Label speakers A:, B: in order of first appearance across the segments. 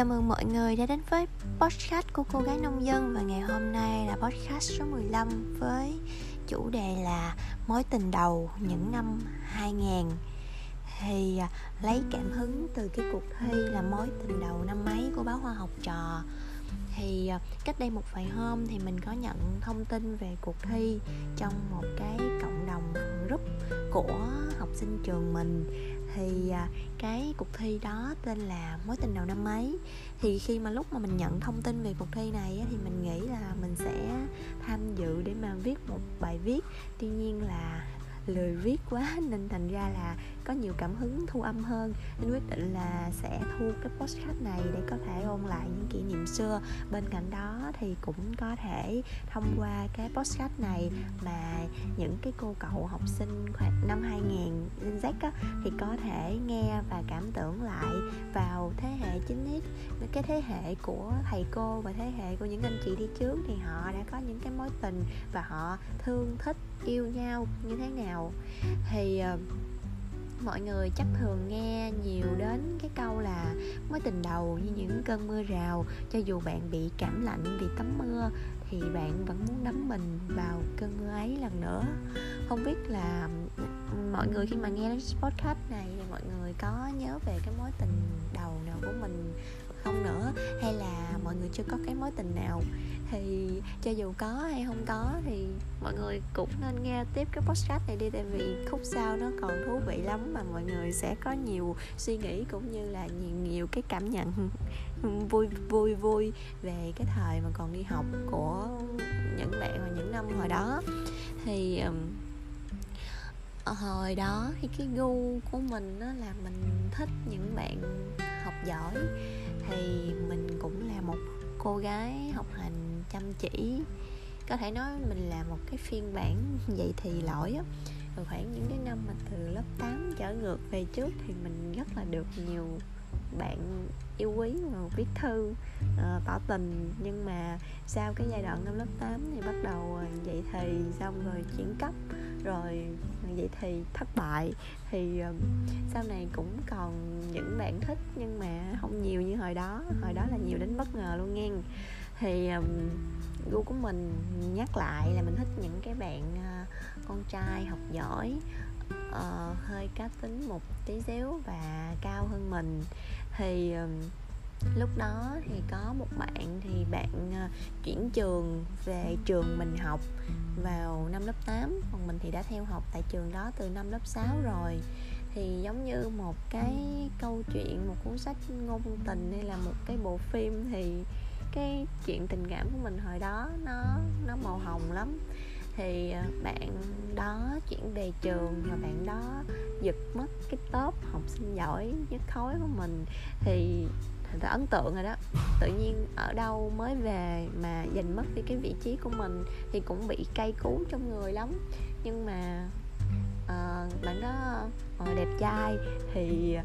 A: Chào mừng mọi người đã đến với podcast của cô gái nông dân Và ngày hôm nay là podcast số 15 với chủ đề là mối tình đầu những năm 2000 Thì à, lấy cảm hứng từ cái cuộc thi là mối tình đầu năm mấy của báo Hoa học trò. Thì à, cách đây một vài hôm thì mình có nhận thông tin về cuộc thi trong một cái cộng đồng group của sinh trường mình. Thì à, cái cuộc thi đó tên là mối tình đầu năm mấy thì khi mà lúc mà mình nhận thông tin về cuộc thi này thì mình nghĩ là mình sẽ tham dự để mà viết một bài viết. Tuy nhiên là lười viết quá, nên thành ra là có nhiều cảm hứng thu âm hơn. Nên quyết định là sẽ thu cái postcard này để có thể ôn lại những kỷ niệm xưa. Bên cạnh đó thì cũng có thể thông qua cái postcard này mà những cái cô cậu học sinh khoảng năm 2000 Gen Z á, thì có thể nghe và cảm tưởng lại vào thế hệ 9X cái thế hệ của thầy cô và thế hệ của những anh chị đi trước thì họ đã có những cái mối tình và họ thương thích yêu nhau như thế nào. Thì uh, mọi người chắc thường nghe nhiều đến cái câu là mối tình đầu như những cơn mưa rào, cho dù bạn bị cảm lạnh vì tắm mưa, thì bạn vẫn muốn đắm mình vào cơn mưa ấy lần nữa. Không biết là mọi người khi mà nghe đến podcast này thì mọi người có nhớ về cái mối tình đầu nào của mình không nữa? Hay là mọi người chưa có cái mối tình nào? Thì cho dù có hay không có thì mọi người cũng nên nghe tiếp cái podcast này đi, tại vì khúc sau nó còn thú vị lắm mà mọi người sẽ có nhiều suy nghĩ cũng như là nhiều nhiều cái cảm nhận vui vui vui về cái thời mà còn đi học của những bạn và những năm hồi đó. Thì hồi đó thì cái gu của mình đó là mình thích những bạn học giỏi thì mình cũng là một cô gái học hành chăm chỉ. Có thể nói mình là một cái phiên bản vậy thì lỗi á. Rồi khoảng những cái năm mà từ lớp 8 trở ngược về trước thì mình rất là được nhiều bạn yêu quý và viết thư uh, tỏ tình. Nhưng mà sau cái giai đoạn năm lớp 8 thì bắt đầu ờ, dậy thì xong rồi chuyển cấp rồi vậy thì thất bại thì ờ, sau này cũng còn những bạn thích nhưng mà không nhiều như hồi đó. Hồi đó là nhiều đến bất ngờ luôn nghe. Thì gu của mình nhắc lại là mình thích những cái bạn ờ, con trai học giỏi uh, hơi cá tính một tí xíu và cao hơn mình. Thì lúc đó thì có một bạn thì bạn à, chuyển trường về trường mình học vào năm lớp 8 còn mình thì đã theo học tại trường đó từ năm lớp 6 rồi. Thì giống như một cái câu chuyện, một cuốn sách ngôn tình hay là một cái bộ phim thì cái chuyện tình cảm của mình hồi đó nó nó màu hồng lắm. Thì à, bạn đó chuyển về trường và bạn đó giật mất cái top học sinh giỏi nhất khối của mình. Thì thành ấn tượng rồi đó. Tự nhiên ở đâu mới về mà giành mất đi cái vị trí của mình thì cũng bị cay cú trong người lắm. Nhưng mà uh, bạn đó uh, đẹp trai thì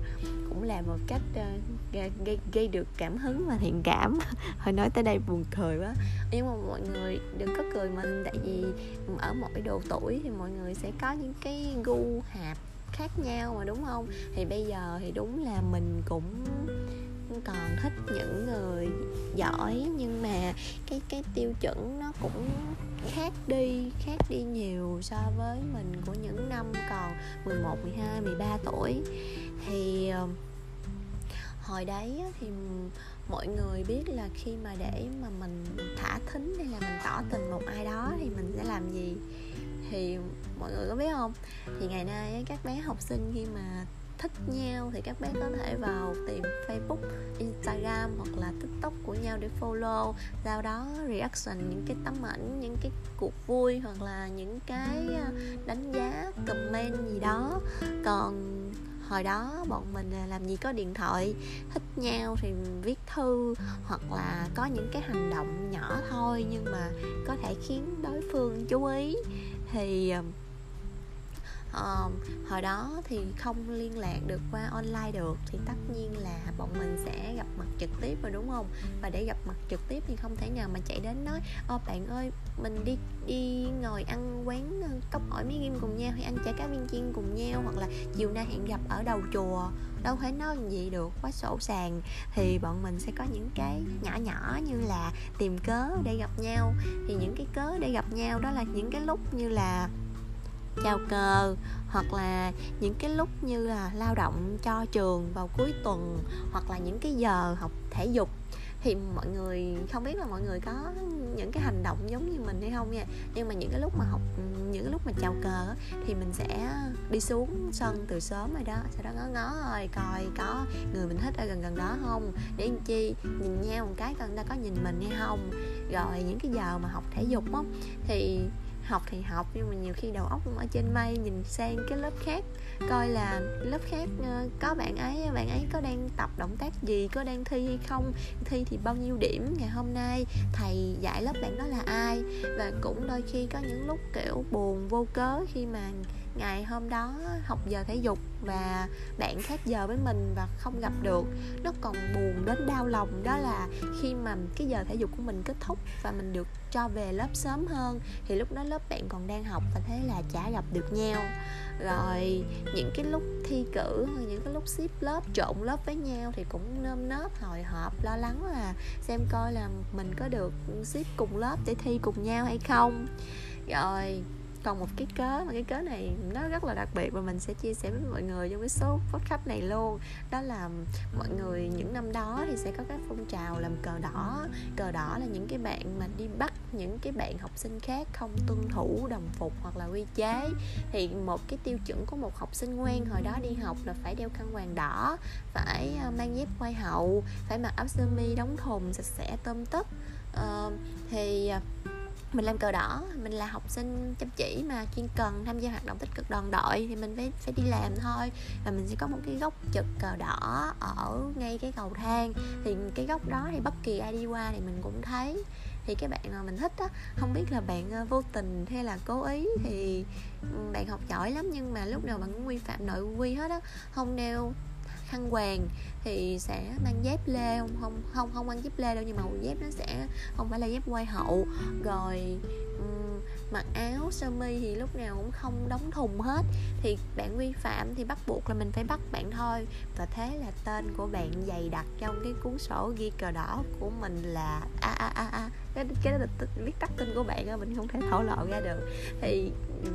A: cũng là một cách uh, gây, gây được cảm hứng và thiện cảm. Hồi nói tới đây buồn cười quá. Nhưng mà mọi người đừng có cười mình tại vì ở mỗi độ tuổi thì mọi người sẽ có những cái gu hạp khác nhau mà đúng không? Thì bây giờ thì đúng là mình cũng còn thích những người giỏi nhưng mà cái cái tiêu chuẩn nó cũng khác đi khác đi nhiều so với mình của những năm còn 11, 12, 13 tuổi. Thì hồi đấy thì mọi người biết là khi mà để mà mình thả thính hay là mình tỏ tình một ai đó thì mình sẽ làm gì? Thì mọi người có biết không? Thì ngày nay các bé học sinh khi mà thích nhau thì các bé có thể vào tìm Facebook, Instagram hoặc là TikTok của nhau để follow. Sau đó reaction những cái tấm ảnh, những cái cuộc vui hoặc là những cái ờ, đánh giá, comment gì đó. Còn hồi đó bọn mình ờ, làm gì có điện thoại thích nhau thì viết thư hoặc là có những cái hành động nhỏ thôi nhưng mà có thể khiến đối phương chú ý. Thì ờ, um, hồi đó thì không liên lạc được qua online được thì tất nhiên là bọn mình sẽ gặp mặt trực tiếp rồi đúng không? Và để gặp mặt trực tiếp thì không thể nào mà chạy đến nói ô bạn ơi mình đi đi ngồi ăn quán cốc ỏi mấy ghim cùng nhau hay ăn chả cá viên chiên cùng nhau hoặc là chiều nay hẹn gặp ở đầu chùa. Đâu thể nói gì được quá sổ sàng. Thì bọn mình sẽ có những cái nhỏ nhỏ như là tìm cớ để gặp nhau. Thì những cái cớ để gặp nhau đó là những cái lúc như là chào cờ hoặc là những cái lúc như là lao động cho trường vào cuối tuần, hoặc là những cái giờ học thể dục. Thì mọi người, không biết là mọi người có những cái hành động giống như mình hay không nha. Nhưng mà những cái lúc mà học, những cái lúc mà chào cờ thì mình sẽ đi xuống sân từ sớm rồi đó. Sau đó ngó ngó rồi coi có người mình thích ở gần gần đó không? Để làm chi? Nhìn nhau một cái coi người ta có nhìn mình hay không? Rồi những cái giờ mà học thể dục á, thì học thì học, nhưng mà nhiều khi đầu óc ở trên mây, nhìn sang cái lớp khác, coi là lớp khác ờ, có bạn ấy bạn ấy có đang tập động tác gì, có đang thi hay không, thi thì bao nhiêu điểm ngày hôm nay, thầy dạy lớp bạn đó là ai? Và cũng đôi khi có những lúc, kiểu, buồn, vô cớ khi mà ngày hôm đó học giờ thể dục và bạn khác giờ với mình và không gặp được. Nó còn buồn đến đau lòng, đó là khi mà cái giờ thể dục của mình kết thúc và mình được cho về lớp sớm hơn, thì lúc đó lớp bạn còn đang học và thế là chả gặp được nhau. Rồi những cái lúc thi cử hoặc những cái lúc xếp lớp, trộn lớp với nhau thì cũng nơm nớp, hồi hộp, lo lắng là xem coi là mình có được xếp cùng lớp để thi cùng nhau hay không. Rồi còn một cái cớ mà cái cớ này nó rất là đặc biệt và mình sẽ chia sẻ với mọi người trong cái số podcast này luôn. Đó là mọi người những năm đó thì sẽ có các phong trào làm cờ đỏ. Cờ đỏ là những cái bạn mà đi bắt những cái bạn học sinh khác không tuân thủ đồng phục hoặc là quy chế. Thì một cái tiêu chuẩn của một học sinh ngoan hồi đó đi học là phải đeo khăn quàng đỏ phải ờ, mang dép quai hậu phải mặc áo sơ mi đóng thùng sạch sẽ tôm tất. Uh, thì ờ, mình làm cờ đỏ, mình là học sinh chăm chỉ mà chuyên cần tham gia hoạt động tích cực đoàn đội thì mình phải phải đi làm thôi. Và mình sẽ có một cái góc trực cờ đỏ ở ngay cái cầu thang. Thì cái góc đó thì bất kỳ ai đi qua thì mình cũng thấy. Thì cái bạn mà mình thích á, không biết là bạn ờ, vô tình hay là cố ý thì ừ, bạn học giỏi lắm nhưng mà lúc nào bạn cũng vi phạm nội quy hết á. Không đeo khăn quàng thì sẽ mang dép lê không không không không mang dép lê đâu nhưng mà dép nó sẽ không phải là dép quay hậu. Rồi um, mặc áo sơ mi thì lúc nào cũng không đóng thùng hết. Thì bạn vi phạm thì bắt buộc là mình phải bắt bạn thôi. Và thế là tên của bạn dày đặc trong cái cuốn sổ ghi cờ đỏ của mình là a a a a cái cái đó là viết tắt tên của bạn mình không thể thổ lộ ra được. Thì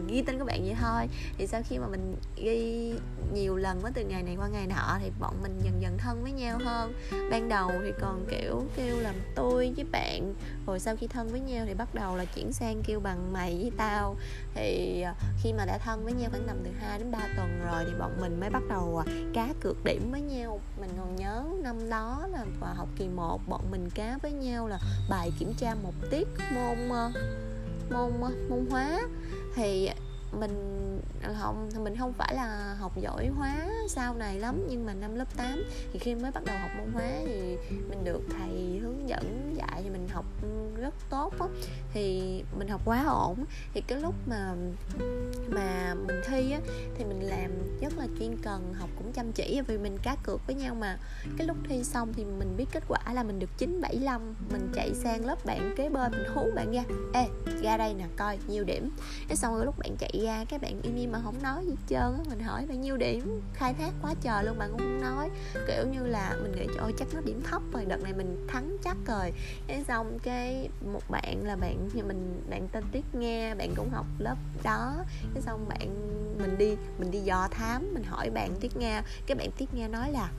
A: ghi tên của bạn vậy thôi. Thì sau khi mà mình ghi nhiều lần với từ ngày này qua ngày nọ thì bọn mình dần dần thân với nhau hơn. Ban đầu thì còn, kiểu, kêu làm tôi với bạn, rồi sau khi thân với nhau thì bắt đầu là chuyển sang kêu bằng mày với tao. Thì à, khi mà đã thân với nhau khoảng tầm từ 2 đến 3 tuần rồi thì bọn mình mới bắt đầu à, cá cược điểm với nhau. Mình còn nhớ năm đó là vào học kỳ 1 bọn mình cá với nhau là bài kiểm tra một tiết môn ờ, môn ờ, môn hóa. Thì mình Ờ, không mình không phải là học giỏi hóa sau này lắm, nhưng mà năm lớp 8 thì khi mới bắt đầu học môn hóa thì mình được thầy hướng dẫn dạy thì mình học ừ, rất tốt á. Thì mình học quá ổn. Thì cái lúc mà mà mình thi á, thì mình làm rất là chuyên cần, học cũng chăm chỉ vì mình cá cược với nhau mà. Cái lúc thi xong thì mình biết kết quả là mình được 975 mình chạy sang lớp bạn kế bên, mình hú bạn ra. Ê, ra đây nè, coi, nhiều điểm. Cái xong rồi lúc bạn chạy ra các bạn im im mà không nói gì hết trơn á, mình hỏi bao nhiêu điểm, khai thác quá trời luôn, bạn cũng không nói. Kiểu như là mình nghĩ ôi chắc nó điểm thấp rồi, đợt này mình thắng chắc rồi. Cái xong cái một bạn là bạn thì mình, bạn tên tiết nghe bạn cũng học lớp đó. Cái xong bạn, mình đi mình đi dò thám, mình hỏi bạn tiết nghe cái bạn tiết nghe nói là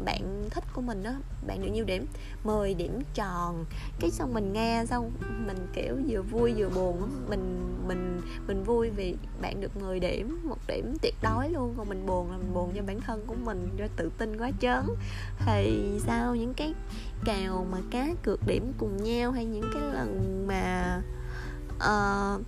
A: bạn thích của mình đó bạn được nhiêu điểm. 10 điểm tròn. Cái xong mình nghe xong mình kiểu vừa vui vừa buồn mình mình mình vui vì bạn được 10 điểm một điểm tuyệt đối luôn. Còn mình buồn là mình buồn cho bản thân của mình do tự tin quá trớn thì sau những cái kèo mà cá cược điểm cùng nhau hay những cái lần mà uh,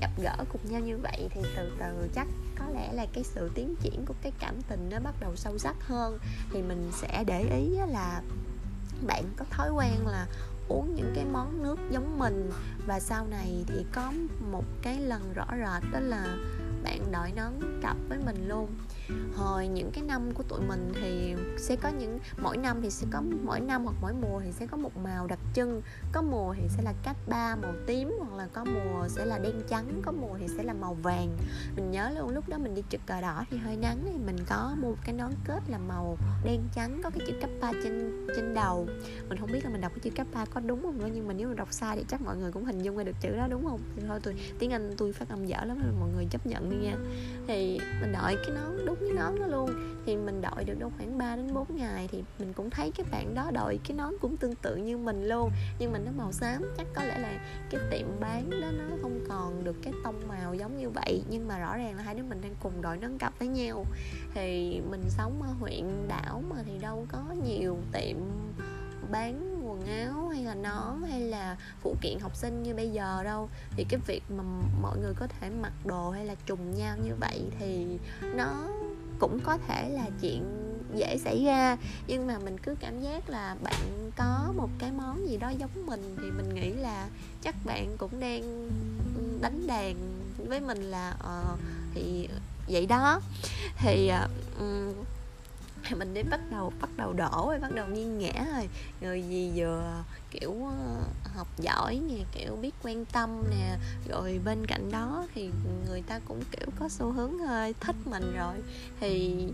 A: gặp gỡ cùng nhau như vậy thì từ từ chắc có lẽ là cái sự tiến triển của cái cảm tình nó bắt đầu sâu sắc hơn. Thì mình sẽ để ý là bạn có thói quen là uống những cái món nước giống mình. Và sau này thì có một cái lần rõ rệt đó là bạn đội nón cặp với mình luôn hồi những cái năm của tụi mình thì sẽ có những, mỗi năm thì sẽ có, mỗi năm hoặc mỗi mùa thì sẽ có một màu đặc trưng. Có mùa thì sẽ là cát ba màu tím, hoặc là có mùa sẽ là đen trắng, có mùa thì sẽ là màu vàng. Mình nhớ luôn, lúc đó mình đi trực cờ đỏ thì hơi nắng thì mình có mua cái nón kết là màu đen trắng, có cái chữ cấp ba trên trên đầu. Mình không biết là mình đọc cái chữ cấp ba có đúng không nữa, nhưng mà nếu mà đọc sai thì chắc mọi người cũng hình dung ra được chữ đó, đúng không? Thì thôi tôi tiếng anh tôi phát âm dở lắm nên mọi người chấp nhận đi nha. Thì mình đợi cái nón đúng cái nón đó luôn. Thì mình đợi được đâu khoảng 3 đến 4 ngày thì mình cũng thấy cái bạn đó đợi cái nón cũng tương tự như mình luôn. Nhưng mình nó màu xám chắc có lẽ là cái tiệm bán đó nó không còn được cái tông màu giống như vậy. Nhưng mà rõ ràng là hai đứa mình đang cùng đội nón cặp với nhau. Thì mình sống ở huyện đảo mà thì đâu có nhiều tiệm bán quần áo hay là nón hay là phụ kiện học sinh như bây giờ đâu. Thì cái việc mà mọi người có thể mặc đồ hay là trùng nhau như vậy thì nó cũng có thể là chuyện dễ xảy ra. Nhưng mà mình cứ cảm giác là bạn có một cái món gì đó giống mình thì mình nghĩ là chắc bạn cũng đang đánh đàn với mình là uh, thì vậy đó. Thì uh, thì mình đến bắt đầu bắt đầu đổ rồi, bắt đầu nghiêng ngã rồi. Rồi gì vừa, kiểu ờ, học giỏi nè, kiểu, biết quan tâm nè, rồi bên cạnh đó thì người ta cũng, kiểu, có xu hướng hơi thích mình rồi. Thì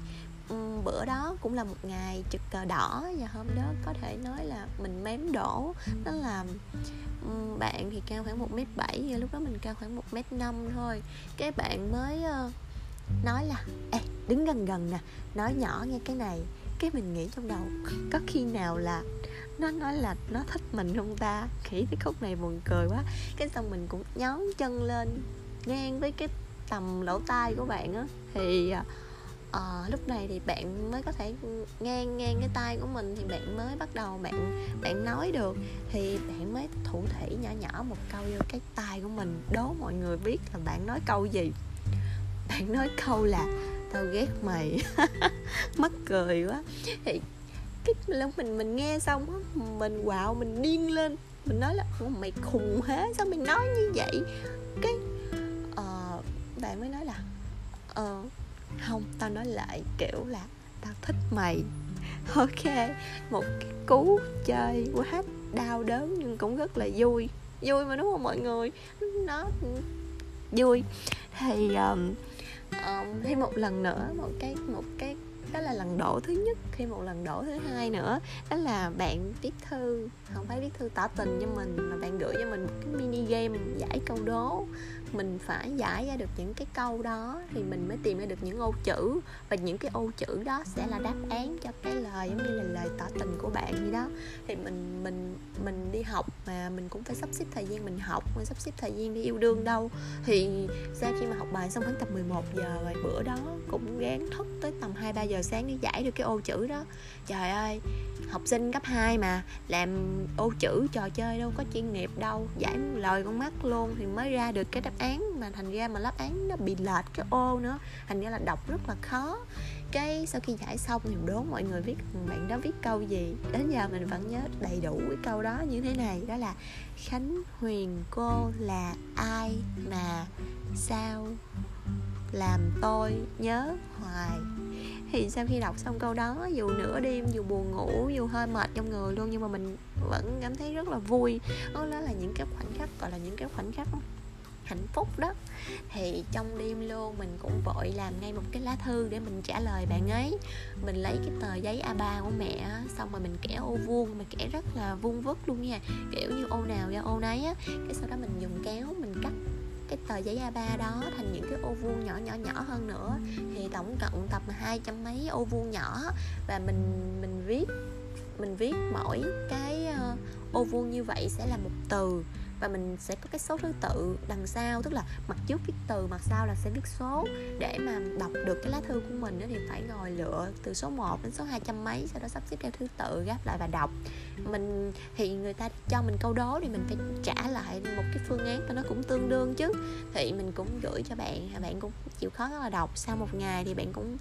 A: ừ, bữa đó cũng là một ngày trực cờ đỏ và hôm đó có thể nói là mình mém đổ. Đó là ừ, bạn thì cao khoảng một m bảy lúc đó mình cao khoảng một m năm thôi. Cái bạn mới ờ, nói là ê đứng gần gần nè nói nhỏ nghe cái này. Cái mình nghĩ trong đầu có khi nào là nó nói là nó thích mình không ta? Khỉ cái khúc này buồn cười quá. Cái xong mình cũng nhón chân lên ngang với cái tầm lỗ tai của bạn á. Thì à, ờ, lúc này thì bạn mới có thể ngang ngang cái tay của mình thì bạn mới bắt đầu bạn bạn nói được. Thì bạn mới thủ thỉ nhỏ nhỏ một câu vô cái tay của mình. Đố mọi người biết là bạn nói câu gì bạn nói câu là tao ghét mày. Mắc cười quá. Thì cái lúc mình mình nghe xong á mình quạo mình điên lên. Mình nói là mày khùng hả? Sao mày nói như vậy? Cái uh, bạn mới nói là ờ uh, không tao nói lại kiểu là tao thích mày. Ok một cái cú chơi quá đau đớn nhưng cũng rất là vui. Vui mà đúng không mọi người? Nó vui. Thì um, um, thêm một lần nữa một cái một cái đó là lần đổ thứ nhất khi một lần đổ thứ hai nữa. Đó là bạn viết thư không phải viết thư tỏ tình cho mình mà bạn gửi cho mình một cái mini game giải câu đố mình phải giải ra được những cái câu đó thì mình mới tìm ra được những ô chữ. Và những cái ô chữ đó sẽ là đáp án cho cái lời, giống như là lời tỏ tình của bạn gì đó. Thì mình mình mình đi học mà mình cũng phải sắp xếp thời gian mình học, mình sắp xếp thời gian đi yêu đương đâu. Thì sau khi mà học bài xong khoảng tầm 11 giờ rồi bữa đó, cũng gán thức tới tầm 2 3 giờ sáng để giải được cái ô chữ đó. Trời ơi, học sinh cấp 2 mà, làm ô chữ trò chơi đâu có chuyên nghiệp đâu, giải lời con mắt luôn thì mới ra được cái đáp án mà thành ra mà đáp án nó bị lệch cái ô nữa. Thành ra là đọc rất là khó. Cái sau khi giải xong thì đố mọi người viết, bạn đó viết câu gì? Đến giờ mình vẫn nhớ đầy đủ cái câu đó như thế này, đó là khánh huyền cô là ai mà sao làm tôi nhớ hoài? Thì sau khi đọc xong câu đó, dù nửa đêm, dù buồn ngủ, dù hơi mệt trong người luôn, nhưng mà mình vẫn cảm thấy rất là vui. Đó là những cái khoảnh khắc, gọi là những cái khoảnh khắc hạnh phúc đó. Thì trong đêm luôn mình cũng vội làm ngay một cái lá thư để mình trả lời bạn ấy. Mình lấy cái tờ giấy A3 của mẹ xong rồi mình kẻ ô vuông, mình kẻ rất là vuông vức luôn nha. Kiểu như ô nào ra ô nấy á. Cái sau đó mình dùng kéo mình cắt cái tờ giấy A3 đó thành những cái ô vuông nhỏ nhỏ nhỏ hơn nữa. Thì tổng cộng tập hai trăm mấy ô vuông nhỏ. Và mình mình viết mình viết mỗi cái ờ, ô vuông như vậy sẽ là một từ và mình sẽ có cái số thứ tự đằng sau tức là mặt trước viết từ mặt sau là sẽ viết số. Để mà đọc được cái lá thư của mình thì phải ngồi lựa từ số 1 đến số 200 mấy sau đó sắp xếp theo thứ tự gáp lại và đọc. Mình thì người ta cho mình câu đố thì mình phải trả lại một cái phương án cho nó cũng tương đương chứ. Thì mình cũng gửi cho bạn bạn cũng chịu khó là đọc. Sau một ngày thì bạn cũng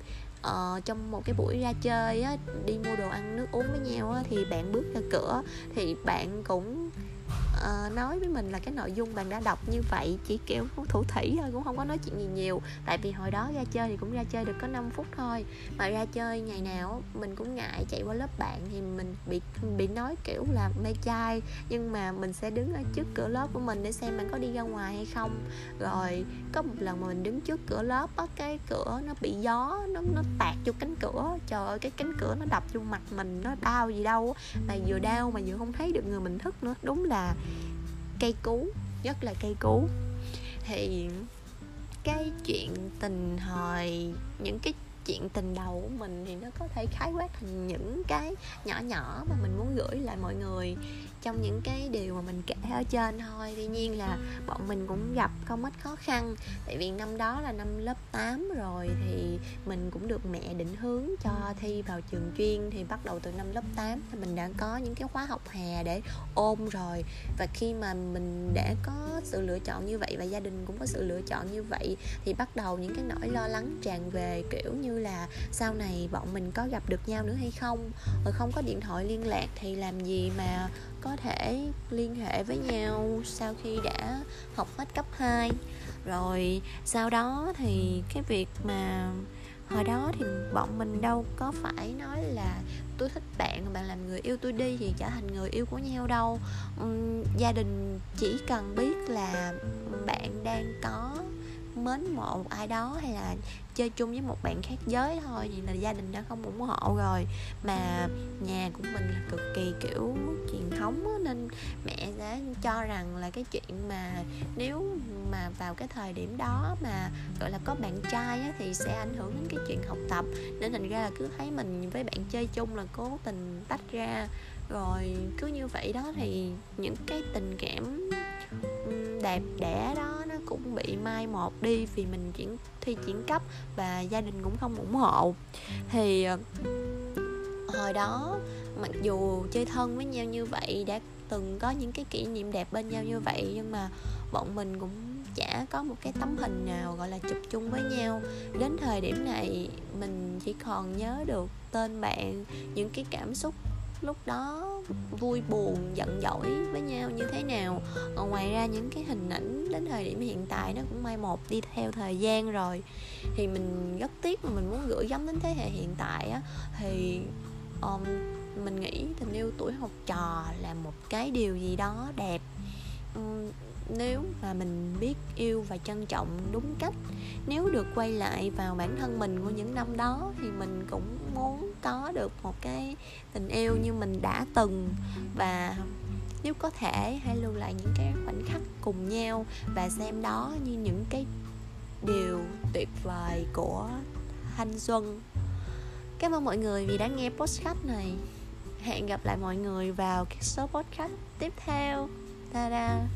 A: uh, trong một cái buổi ra chơi á, đi mua đồ ăn nước uống với nhau á, thì bạn bước ra cửa thì bạn cũng uh, nói với mình là cái nội dung bạn đã đọc như vậy chỉ kiểu thủ thủy thôi cũng không có nói chuyện gì nhiều. Tại vì hồi đó ra chơi thì cũng ra chơi được có 5 phút thôi. Mà ra chơi ngày nào mình cũng ngại chạy qua lớp bạn thì mình bị bị nói kiểu là mê trai nhưng mà mình sẽ đứng ở trước cửa lớp của mình để xem bạn có đi ra ngoài hay không. Rồi có một lần mà mình đứng trước cửa lớp á cái cửa nó bị gió nó nó tạt vô cánh cửa trời ơi cái cánh cửa nó đập vô mặt mình nó đau gì đâu mà vừa đau mà vừa không thấy được người mình thức nữa. Đúng là cây cú rất là cây cú. Thì cái chuyện tình hồi những cái chuyện tình đầu của mình thì nó có thể khái quát thành những cái nhỏ nhỏ mà mình muốn gửi lại mọi người trong những cái điều mà mình kể ở trên thôi. Tuy nhiên là bọn mình cũng gặp không ít khó khăn, tại vì năm đó là năm lớp 8 rồi thì mình cũng được mẹ định hướng cho thi vào trường chuyên, thì bắt đầu từ năm lớp 8 thì mình đã có những cái khóa học hè để ôn rồi. Và khi mà mình đã có sự lựa chọn như vậy và gia đình cũng có sự lựa chọn như vậy thì bắt đầu những cái nỗi lo lắng tràn về, kiểu như là sau này bọn mình có gặp được nhau nữa hay không? Rồi không có điện thoại liên lạc thì làm gì mà có thể liên hệ với nhau sau khi đã học hết cấp 2 rồi sau đó thì cái việc mà hồi đó thì bọn mình đâu có phải nói là tôi thích bạn bạn làm người yêu tôi đi thì trở thành người yêu của nhau đâu. Uhm, gia đình chỉ cần biết là bạn đang có mến mộ một ai đó hay là chơi chung với một bạn khác giới thôi thì là gia đình đã không ủng hộ rồi. Mà nhà của mình là cực kỳ kiểu truyền thống đó, nên mẹ đã cho rằng là cái chuyện mà nếu mà vào cái thời điểm đó mà gọi là có bạn trai á, thì sẽ ảnh hưởng đến cái chuyện học tập. Nên thành ra là cứ thấy mình với bạn chơi chung là cố tình tách ra. Rồi cứ như vậy đó thì những cái tình cảm đẹp đẽ đó cũng bị mai một đi vì mình chuyển thi chuyển cấp và gia đình cũng không ủng hộ. Thì ờ, hồi đó mặc dù chơi thân với nhau như vậy, đã từng có những cái kỷ niệm đẹp bên nhau như vậy, nhưng mà bọn mình cũng chả có một cái tấm hình nào, gọi là, chụp chung với nhau. Đến thời điểm này, mình chỉ còn nhớ được tên bạn, những cái cảm xúc lúc đó vui buồn, giận dỗi với nhau như thế nào. Còn ngoài ra những cái hình ảnh đến thời điểm hiện tại nó cũng mai một đi theo thời gian rồi. Thì mình rất tiếc mà mình muốn gửi gắm đến thế hệ hiện tại á. Thì um, mình nghĩ tình yêu tuổi học trò là một cái điều gì đó đẹp. Um, nếu mà mình biết yêu và trân trọng đúng cách nếu được quay lại vào bản thân mình của những năm đó thì mình cũng muốn có được một cái tình yêu như mình đã từng. Và nếu có thể, hãy lưu lại những cái khoảnh khắc cùng nhau và xem đó như những cái điều tuyệt vời của thanh xuân. Cảm ơn mọi người vì đã nghe podcast này. Hẹn gặp lại mọi người vào các số podcast tiếp theo. Ta da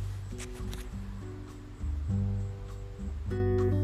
A: thank you